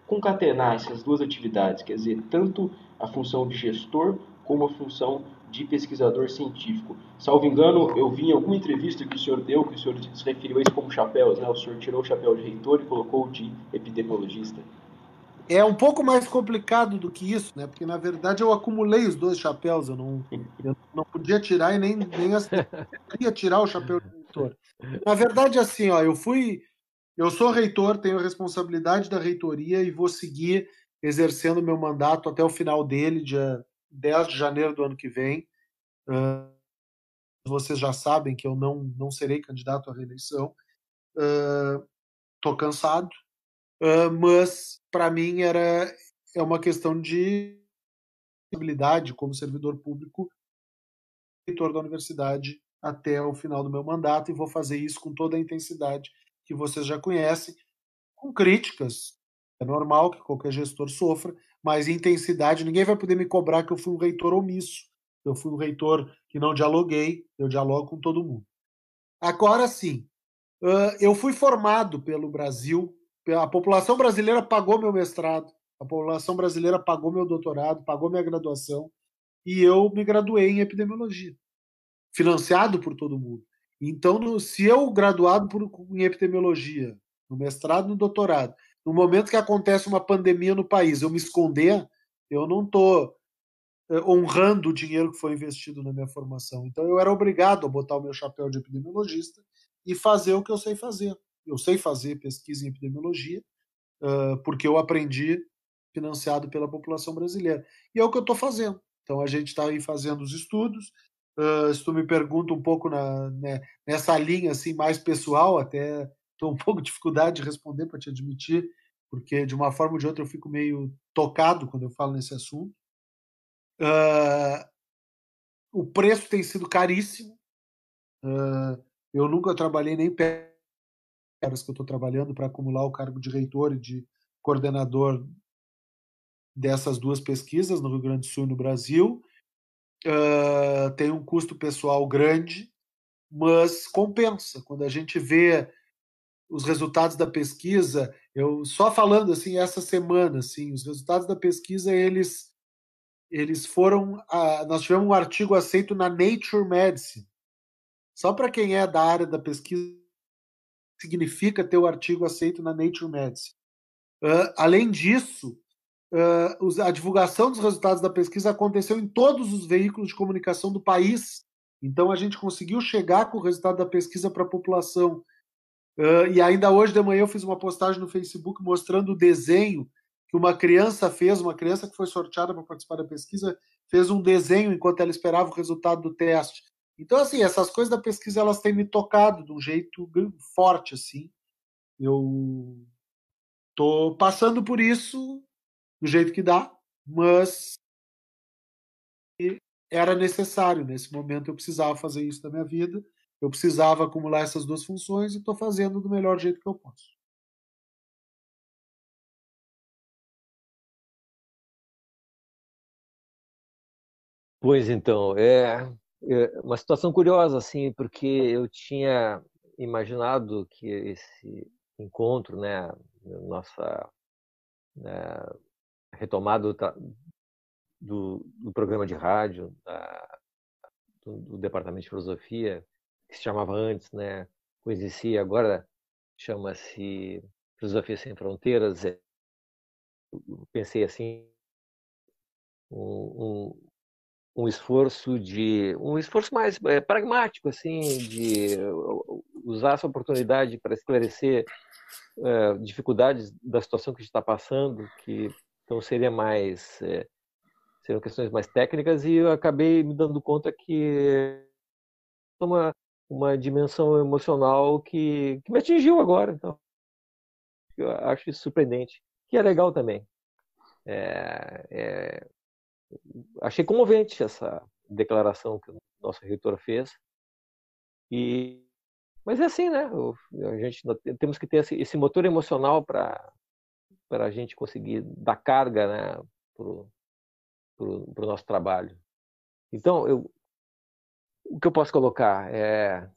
concatenar essas duas atividades? Quer dizer, tanto a função de gestor como a função de pesquisador científico. Salvo engano, eu vi em alguma entrevista que o senhor deu, que o senhor se referiu a isso como chapéus, né? O senhor tirou o chapéu de reitor e colocou o de epidemiologista. É um pouco mais complicado do que isso, né? Porque na verdade eu acumulei os dois chapéus, eu não, eu não podia tirar e nem, nem queria tirar o chapéu de reitor. Na verdade, assim, ó, eu fui, eu sou reitor, tenho a responsabilidade da reitoria e vou seguir exercendo meu mandato até o final dele, dia 10 de janeiro do ano que vem. Uh, vocês já sabem que eu não, não serei candidato à reeleição. Estou uh, cansado, uh, mas para mim era é uma questão de habilidade como servidor público, reitor da universidade até o final do meu mandato e vou fazer isso com toda a intensidade que vocês já conhecem, com críticas. É normal que qualquer gestor sofra, mas intensidade, ninguém vai poder me cobrar que eu fui um reitor omisso. Eu fui um reitor que não dialoguei, eu dialogo com todo mundo. Agora sim, eu fui formado pelo Brasil, a população brasileira pagou meu mestrado, a população brasileira pagou meu doutorado, pagou minha graduação, e eu me graduei em epidemiologia, financiado por todo mundo. Então, se eu graduado por, em epidemiologia, no mestrado, no doutorado, no momento que acontece uma pandemia no país, eu me esconder, eu não estou eh, honrando o dinheiro que foi investido na minha formação. Então eu era obrigado a botar o meu chapéu de epidemiologista e fazer o que eu sei fazer. Eu sei fazer pesquisa em epidemiologia, porque eu aprendi financiado pela população brasileira. E é o que eu estou fazendo. Então a gente está aí fazendo os estudos. se tu me pergunta um pouco na, né, nessa linha assim mais pessoal, até estou um pouco de dificuldade de responder para te admitir, porque de uma forma ou de outra eu fico meio tocado quando eu falo nesse assunto. Uh, o preço tem sido caríssimo. Uh, eu nunca trabalhei nem perto das que eu estou trabalhando para acumular o cargo de reitor e de coordenador dessas duas pesquisas no Rio Grande do Sul e no Brasil. Uh, tem um custo pessoal grande, mas compensa. Quando a gente vê os resultados da pesquisa, eu só falando assim essa semana, assim, os resultados da pesquisa eles eles foram, a, nós tivemos um artigo aceito na Nature Medicine. Só para quem é da área da pesquisa significa ter o artigo aceito na Nature Medicine. Uh, além disso, uh, a divulgação dos resultados da pesquisa aconteceu em todos os veículos de comunicação do país. Então a gente conseguiu chegar com o resultado da pesquisa para a população Uh, e ainda hoje de manhã eu fiz uma postagem no Facebook mostrando o desenho que uma criança fez, uma criança que foi sorteada para participar da pesquisa, fez um desenho enquanto ela esperava o resultado do teste. Então, assim, essas coisas da pesquisa elas têm me tocado de um jeito forte, assim. Eu tô passando por isso do jeito que dá, mas era necessário nesse momento eu precisava fazer isso da minha vida eu precisava acumular essas duas funções e estou fazendo do melhor jeito que eu posso. Pois então, é, é uma situação curiosa, assim, porque eu tinha imaginado que esse encontro, né, nossa né, retomada do, do, programa de rádio da, do, do, Departamento de Filosofia que se chamava antes, né, conhecia, agora chama-se Filosofia Sem Fronteiras. É, pensei assim, um, um, um, esforço de um esforço mais é, pragmático assim de usar essa oportunidade para esclarecer é, dificuldades da situação que a gente está passando que então seria mais é, seriam questões mais técnicas e eu acabei me dando conta que uma uma dimensão emocional que, que me atingiu agora então eu acho isso surpreendente que é legal também. É, é, achei comovente essa declaração que o nosso reitor fez. E mas é assim né? A gente temos que ter esse motor emocional para para a gente conseguir dar carga né para o nosso trabalho. Então, eu, o que eu posso colocar é.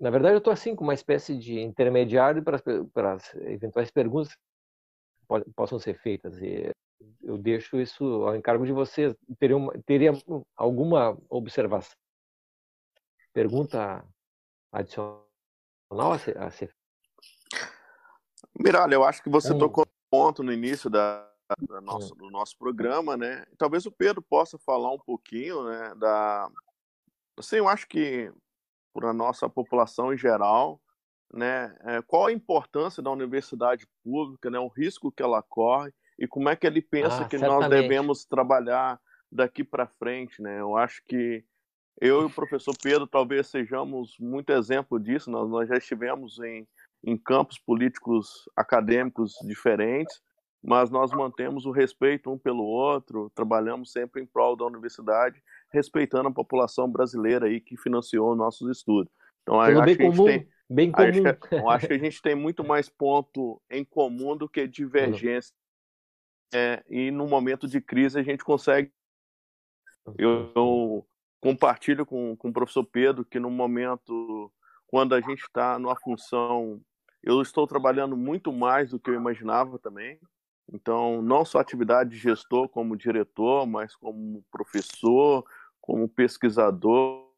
Na verdade, eu estou assim com uma espécie de intermediário para, para as eventuais perguntas que possam ser feitas. E eu deixo isso ao encargo de vocês. Teria, uma, teria alguma observação? Pergunta adicional a ser, a ser... Miralha, eu acho que você um... tocou um ponto no início da, da nosso, do nosso programa, né? Talvez o Pedro possa falar um pouquinho, né, da assim, eu acho que para a nossa população em geral, né, é, qual a importância da universidade pública, né, o risco que ela corre e como é que ele pensa ah, que certamente. nós devemos trabalhar daqui para frente, né? Eu acho que eu e o professor Pedro talvez sejamos muito exemplo disso. Nós, nós já estivemos em, em campos políticos acadêmicos diferentes mas nós mantemos o respeito um pelo outro, trabalhamos sempre em prol da universidade, respeitando a população brasileira aí que financiou nossos estudos. Então, acho bem comum, tem, bem comum. Acho que, acho que, a gente tem muito mais ponto em comum do que divergência. É, e no momento de crise a gente consegue. Eu, eu compartilho com, com o professor Pedro que no momento, quando a gente está numa função, eu estou trabalhando muito mais do que eu imaginava também. Então, não só atividade de gestor como diretor, mas como professor, como pesquisador,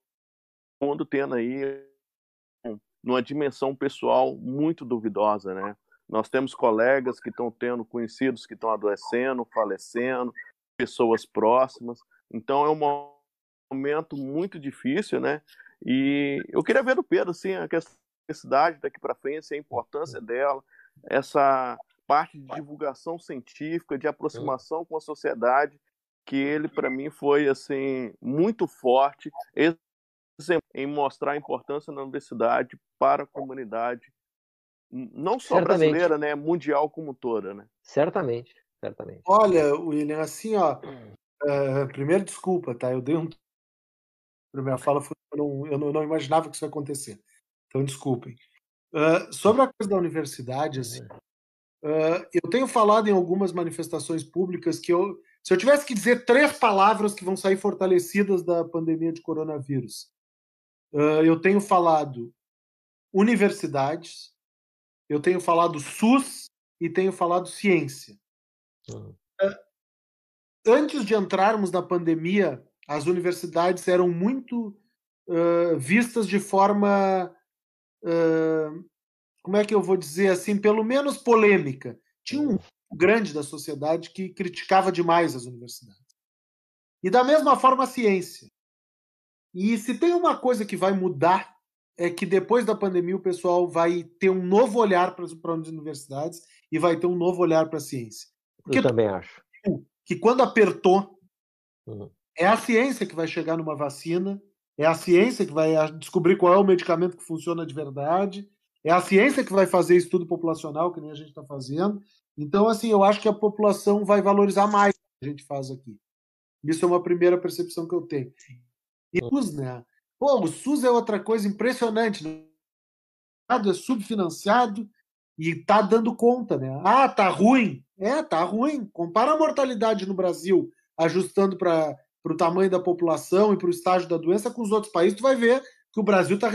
mundo tendo aí numa dimensão pessoal muito duvidosa, né? Nós temos colegas que estão tendo conhecidos que estão adoecendo, falecendo, pessoas próximas. Então é um momento muito difícil, né? E eu queria ver do Pedro assim a questão da necessidade daqui para frente, a importância dela, essa parte de divulgação científica, de aproximação com a sociedade, que ele para mim foi assim muito forte em mostrar a importância da universidade para a comunidade, não só certamente. brasileira, né, mundial como toda, né? Certamente, certamente. Olha, William, assim, ó, uh, primeiro desculpa, tá? Eu dei um primeira fala foi eu não, eu não, imaginava que isso ia acontecer. Então, desculpem. Uh, sobre a coisa da universidade, assim, Uh, eu tenho falado em algumas manifestações públicas que eu, se eu tivesse que dizer três palavras que vão sair fortalecidas da pandemia de coronavírus, uh, eu tenho falado universidades, eu tenho falado SUS e tenho falado ciência. Uhum. Uh, antes de entrarmos na pandemia, as universidades eram muito vistas de forma como é que eu vou dizer assim, pelo menos polêmica. Tinha um grande da sociedade que criticava demais as universidades. E da mesma forma a ciência. E se tem uma coisa que vai mudar é que depois da pandemia o pessoal vai ter um novo olhar para as universidades e vai ter um novo olhar para a ciência. Porque Eu também acho. Que quando apertou, uhum. é a ciência que vai chegar numa vacina, é a ciência que vai descobrir qual é o medicamento que funciona de verdade, é a ciência que vai fazer estudo populacional, que nem a gente está fazendo. Então, assim, eu acho que a população vai valorizar mais o que a gente faz aqui. Isso é uma primeira percepção que eu tenho. E o SUS, né? Pô, o SUS é outra coisa impressionante. Né? É subfinanciado e tá dando conta, né? Ah, tá ruim. É, tá ruim. Compara a mortalidade no Brasil, ajustando para o tamanho da população e para o estágio da doença com os outros países, tu vai ver que o Brasil está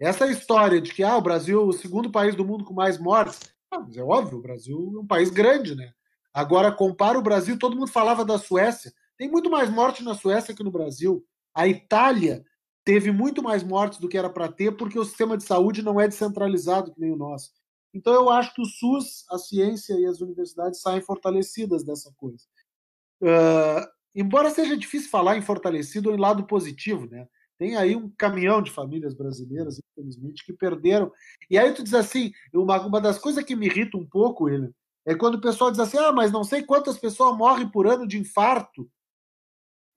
essa história de que ah, o Brasil é o segundo país do mundo com mais mortes, ah, é óbvio, o Brasil é um país grande, né? Agora, compara o Brasil, todo mundo falava da Suécia. Tem muito mais morte na Suécia que no Brasil. A Itália teve muito mais mortes do que era para ter, porque o sistema de saúde não é descentralizado que nem o nosso. Então eu acho que o SUS, a ciência e as universidades saem fortalecidas dessa coisa. Uh, embora seja difícil falar em fortalecido ou em lado positivo, né? Tem aí um caminhão de famílias brasileiras, infelizmente, que perderam. E aí tu diz assim, uma, uma das coisas que me irrita um pouco, ele, é quando o pessoal diz assim, ah, mas não sei quantas pessoas morrem por ano de infarto.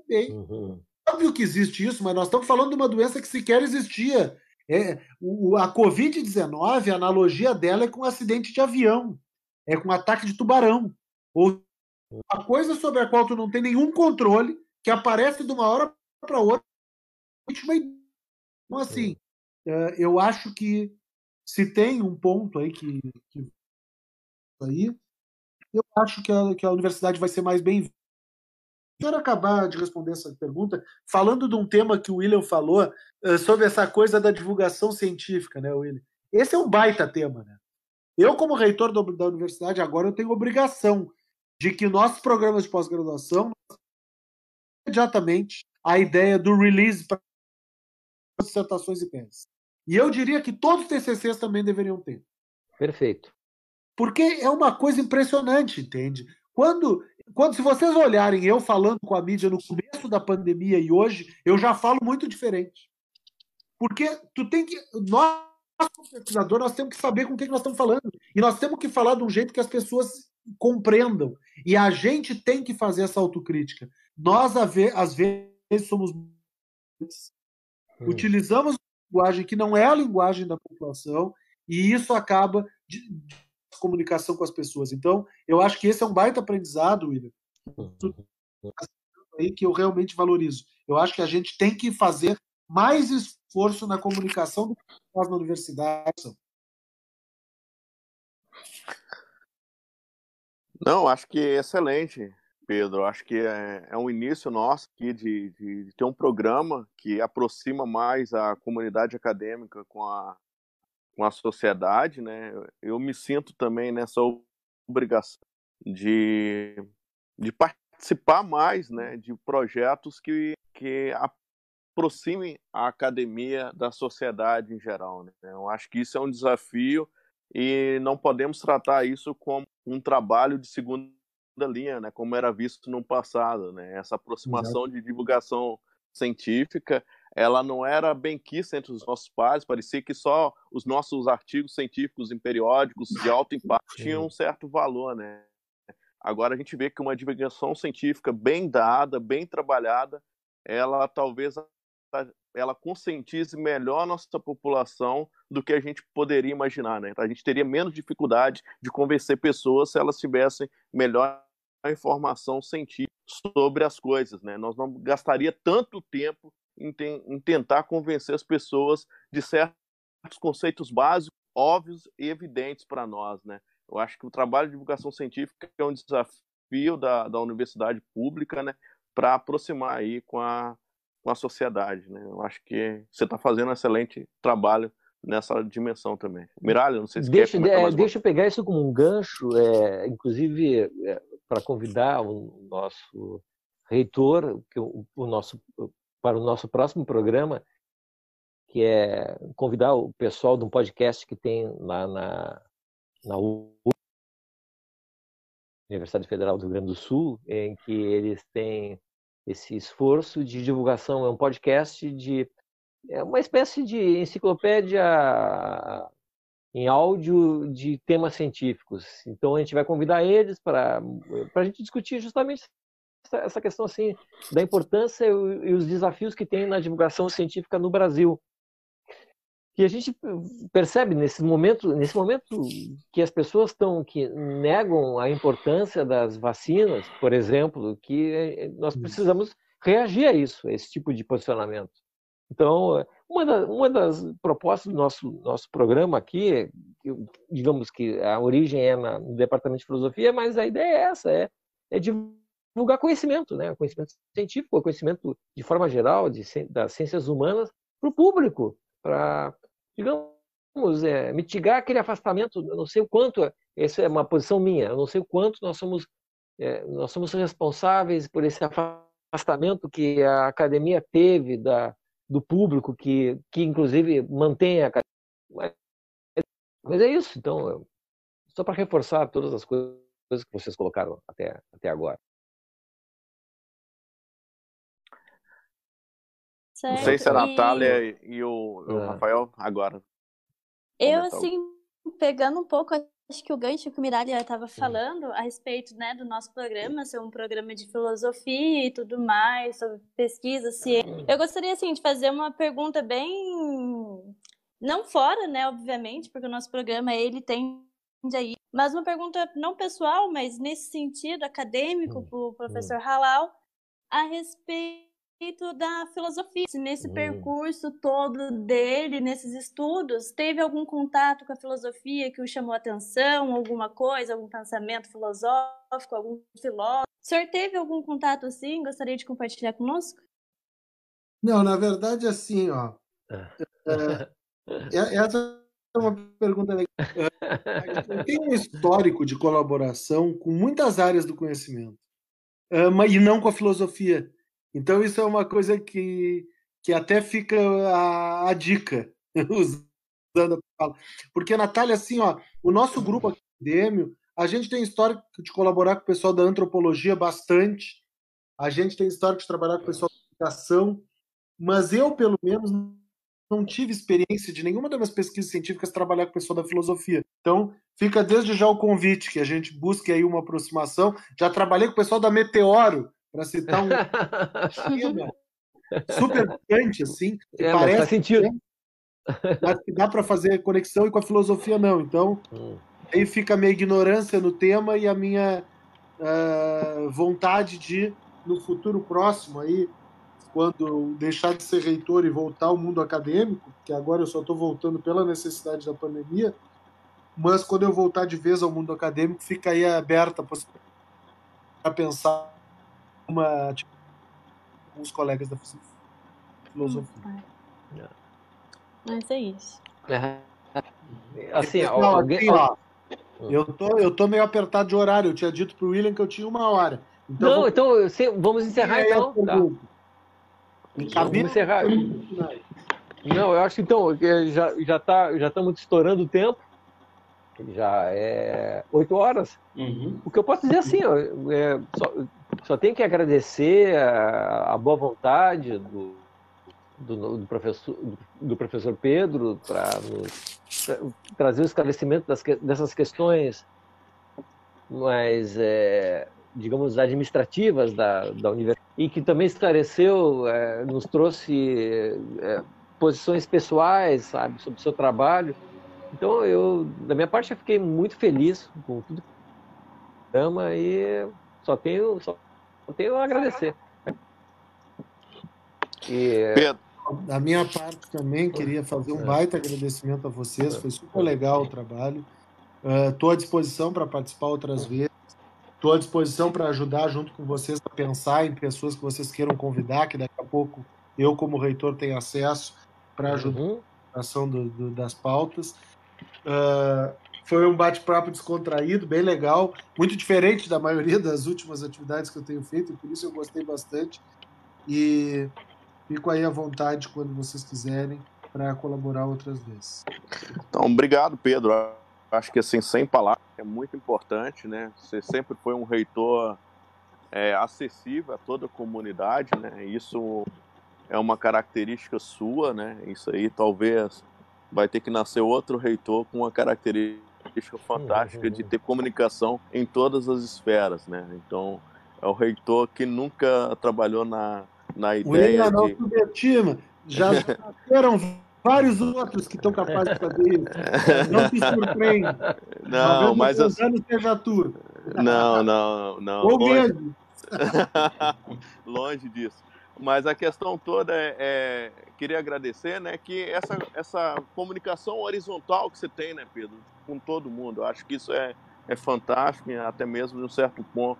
Bem, uhum. óbvio que existe isso, mas nós estamos falando de uma doença que sequer existia. É, o, a Covid-19, a analogia dela é com um acidente de avião, é com um ataque de tubarão. Ou uma coisa sobre a qual tu não tem nenhum controle, que aparece de uma hora para outra então, assim, é, eu acho que se tem um ponto aí que, que aí, eu acho que a, que a universidade vai ser mais bem-vinda. Quero acabar de responder essa pergunta falando de um tema que o William falou uh, sobre essa coisa da divulgação científica, né, William? Esse é um baita tema, né? Eu, como reitor da universidade, agora eu tenho obrigação de que nossos programas de pós-graduação imediatamente a ideia do release para dissertações e teses. E eu diria que todos os TCCs também deveriam ter. Perfeito. Porque é uma coisa impressionante, entende? Quando, quando se vocês olharem eu falando com a mídia no começo da pandemia e hoje, eu já falo muito diferente. Porque tu tem que nós como pesquisador, nós temos que saber com quem nós estamos falando. E nós temos que falar de um jeito que as pessoas compreendam. E a gente tem que fazer essa autocrítica. Nós, às vezes, somos Hum. Utilizamos uma linguagem que não é a linguagem da população e isso acaba de, de comunicação com as pessoas. Então, eu acho que esse é um baita aprendizado, William, aí que eu realmente valorizo. Eu acho que a gente tem que fazer mais esforço na comunicação do que faz na universidade. Não, acho que é excelente. Pedro. Acho que é, é um início nosso aqui de, de, de, ter um programa que aproxima mais a comunidade acadêmica com a, com a sociedade, né? Eu me sinto também nessa obrigação de, de participar mais, né, de projetos que, que aproximem a academia da sociedade em geral. Né? Eu acho que isso é um desafio e não podemos tratar isso como um trabalho de segunda linha, né, como era visto no passado, né? Essa aproximação Exato. de divulgação científica, ela não era bem quista entre os nossos pares, parecia que só os nossos artigos científicos em periódicos de alto impacto tinham um certo valor, né? Agora a gente vê que uma divulgação científica bem dada, bem trabalhada, ela talvez ela conscientize melhor a nossa população do que a gente poderia imaginar, né? A gente teria menos dificuldade de convencer pessoas se elas tivessem melhor informação científica sobre as coisas, né? Nós não gastaria tanto tempo em, em tentar convencer as pessoas de certos conceitos básicos, óbvios e evidentes para nós, né? Eu acho que o trabalho de divulgação científica é um desafio da, da universidade pública, né? Para aproximar aí com a, com a sociedade, né? Eu acho que você está fazendo um excelente trabalho nessa dimensão também. Miralha, não sei se deixa, quer é, Deixa eu pegar isso como um gancho, é, inclusive é, para convidar o nosso reitor que o, o, nosso, para o nosso próximo programa, que é convidar o pessoal de um podcast que tem lá na, na Universidade Federal do Rio Grande do Sul, em que eles têm esse esforço de divulgação. É um podcast de é uma espécie de enciclopédia em áudio de temas científicos. Então a gente vai convidar eles para a gente discutir justamente essa questão assim da importância e os desafios que tem na divulgação científica no Brasil. E a gente percebe nesse momento, nesse momento que as pessoas estão que negam a importância das vacinas, por exemplo, que nós precisamos reagir a isso, a esse tipo de posicionamento. Então, uma, da, uma das propostas do nosso, nosso programa aqui, digamos que a origem é na, no Departamento de Filosofia, mas a ideia é essa, é, é divulgar conhecimento, né? conhecimento científico, conhecimento de forma geral de, das ciências humanas para o público, para, digamos, é, mitigar aquele afastamento, eu não sei o quanto, essa é uma posição minha, eu não sei o quanto nós somos, é, nós somos responsáveis por esse afastamento que a academia teve da, do público, que, que inclusive mantém a academia. Mas é isso, então, só para reforçar todas as coisas que vocês colocaram até, até agora. Certo. Não sei se a Natália e, e o, o ah. Rafael agora. Eu, assim, pegando um pouco, acho que o gancho que o Miralha estava falando a respeito né, do nosso programa, ser um programa de filosofia e tudo mais, sobre pesquisa, ciência. Eu gostaria, assim, de fazer uma pergunta bem... Não fora, né, obviamente, porque o nosso programa, ele tem aí. Mas uma pergunta não pessoal, mas nesse sentido acadêmico, para o professor Halal, a respeito da filosofia. Se nesse hum. percurso todo dele, nesses estudos, teve algum contato com a filosofia que o chamou a atenção, alguma coisa, algum pensamento filosófico, algum filósofo? O senhor teve algum contato assim? Gostaria de compartilhar conosco? Não, na verdade, assim, ó. É, é, é essa é uma pergunta legal. É, tem um histórico de colaboração com muitas áreas do conhecimento, mas e não com a filosofia. Então isso é uma coisa que, que até fica a, a dica, usando a palavra. Porque, Natália, assim, ó, o nosso grupo acadêmico, a gente tem histórico de colaborar com o pessoal da antropologia bastante, a gente tem histórico de trabalhar com o pessoal da educação, mas eu, pelo menos, não tive experiência de nenhuma das minhas pesquisas científicas trabalhar com o pessoal da filosofia. Então, fica desde já o convite que a gente busque aí uma aproximação. Já trabalhei com o pessoal da Meteoro, para citar um super importante, assim, que é, parece faz sentido. que dá para fazer conexão e com a filosofia não. Então, hum. aí fica a minha ignorância no tema e a minha uh, vontade de, no futuro próximo, aí, quando deixar de ser reitor e voltar ao mundo acadêmico, que agora eu só estou voltando pela necessidade da pandemia, mas quando eu voltar de vez ao mundo acadêmico, fica aí aberta para pensar uma tipo, alguns colegas da filosofia. É. Mas é isso. É. Assim, Não, alguém... assim, ó, eu tô, eu tô meio apertado de horário. Eu tinha dito pro William que eu tinha uma hora. Então, Não, vou... então vamos encerrar então. Tá. Vamos encerrar. Não, eu acho que então já já tá já estamos estourando o tempo. Já é oito horas. Uhum. O que eu posso dizer assim, ó, é, só, só tenho que agradecer a, a boa vontade do, do, do, professor, do professor Pedro para trazer o esclarecimento das, dessas questões mais, é, digamos, administrativas da, da universidade e que também esclareceu, é, nos trouxe é, posições pessoais, sabe, sobre o seu trabalho. Então, eu, da minha parte, eu fiquei muito feliz com tudo que e só tenho, só tenho a agradecer. E... Pedro. Da minha parte também, queria fazer um é. baita agradecimento a vocês, foi super legal o trabalho. Estou uh, à disposição para participar outras vezes. Estou à disposição para ajudar junto com vocês a pensar em pessoas que vocês queiram convidar, que daqui a pouco eu, como reitor, tenho acesso para ajudar uhum. na ação do, do, das pautas. Uh, foi um bate-papo descontraído, bem legal, muito diferente da maioria das últimas atividades que eu tenho feito, por isso eu gostei bastante. E fico aí à vontade quando vocês quiserem para colaborar outras vezes. Então, obrigado, Pedro. Acho que assim, sem palavras, é muito importante, né? Você sempre foi um reitor é, acessível a toda a comunidade, né? Isso é uma característica sua, né? Isso aí talvez vai ter que nascer outro reitor com uma característica característica fantástica de ter comunicação em todas as esferas, né? Então, é o reitor que nunca trabalhou na, na ideia o de... subestima. Já eram vários outros que estão capazes de fazer isso. Não se surpreende. Não, mas... As... anos seja tu. Não, não, não. Ou longe... longe disso. Mas a questão toda é, é, queria agradecer, né, que essa, essa comunicação horizontal que você tem, né, Pedro, com todo mundo, eu acho que isso é, é fantástico até mesmo de um certo ponto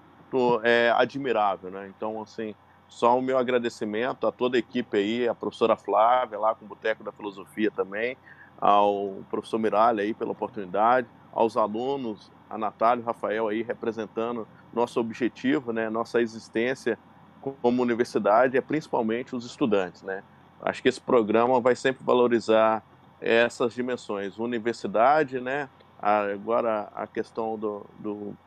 é admirável, né? Então, assim, só o meu agradecimento a toda a equipe aí, a professora Flávia lá com o Boteco da Filosofia também, ao professor Miralha aí pela oportunidade, aos alunos, a Natália e o Rafael aí representando nosso objetivo, né, nossa existência como universidade é principalmente os estudantes, né? Acho que esse programa vai sempre valorizar essas dimensões, universidade, né? Agora a questão do, do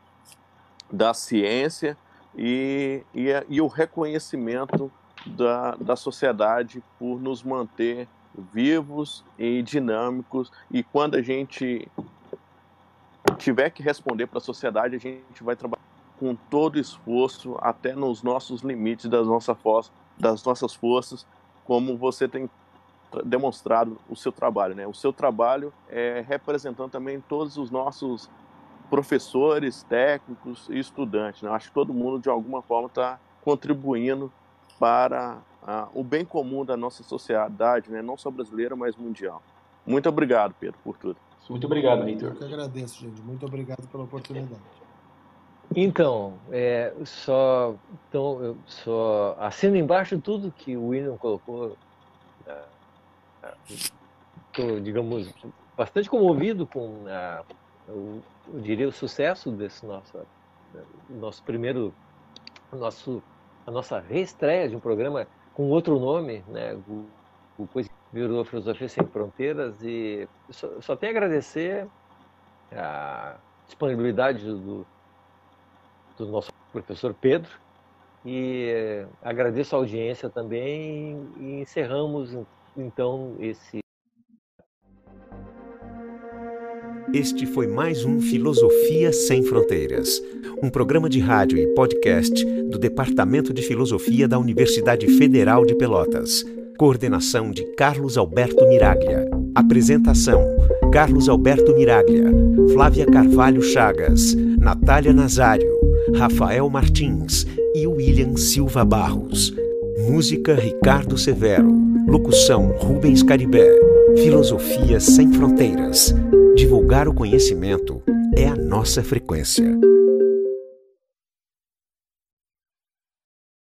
da ciência e, e, e, o reconhecimento da, da sociedade por nos manter vivos e dinâmicos e quando a gente tiver que responder para a sociedade, a gente vai trabalhar com todo esforço, até nos nossos limites das, nossa das nossas forças, como você tem demonstrado o seu trabalho. Né? O seu trabalho é representando também todos os nossos professores, técnicos e estudantes. Né? Acho que todo mundo, de alguma forma, está contribuindo para uh, o bem comum da nossa sociedade, né? não só brasileira, mas mundial. Muito obrigado, Pedro, por tudo. Muito obrigado, Reitor. Eu que agradeço, gente. Muito obrigado pela oportunidade. Então, é, só, então, eu só assino embaixo tudo que o William colocou. Estou, digamos, bastante comovido com, a, o, eu diria, o sucesso desse nosso, nosso primeiro, nosso, a nossa reestreia de um programa com outro nome, né? O, o coisa virou Filosofia Sem Fronteiras e só, só tenho a agradecer a disponibilidade do, do nosso professor Pedro e agradeço a audiência também e encerramos então esse Este foi mais um Filosofia Sem Fronteiras, um programa de rádio e podcast do Departamento de Filosofia da Universidade Federal de Pelotas. Coordenação de Carlos Alberto Miraglia. Apresentação: Carlos Alberto Miraglia, Flávia Carvalho Chagas, Natália Nazário, Rafael Martins e William Silva Barros. Música Ricardo Severo. Locução Rubens Caribé. Filosofia sem fronteiras. Divulgar o conhecimento é a nossa frequência.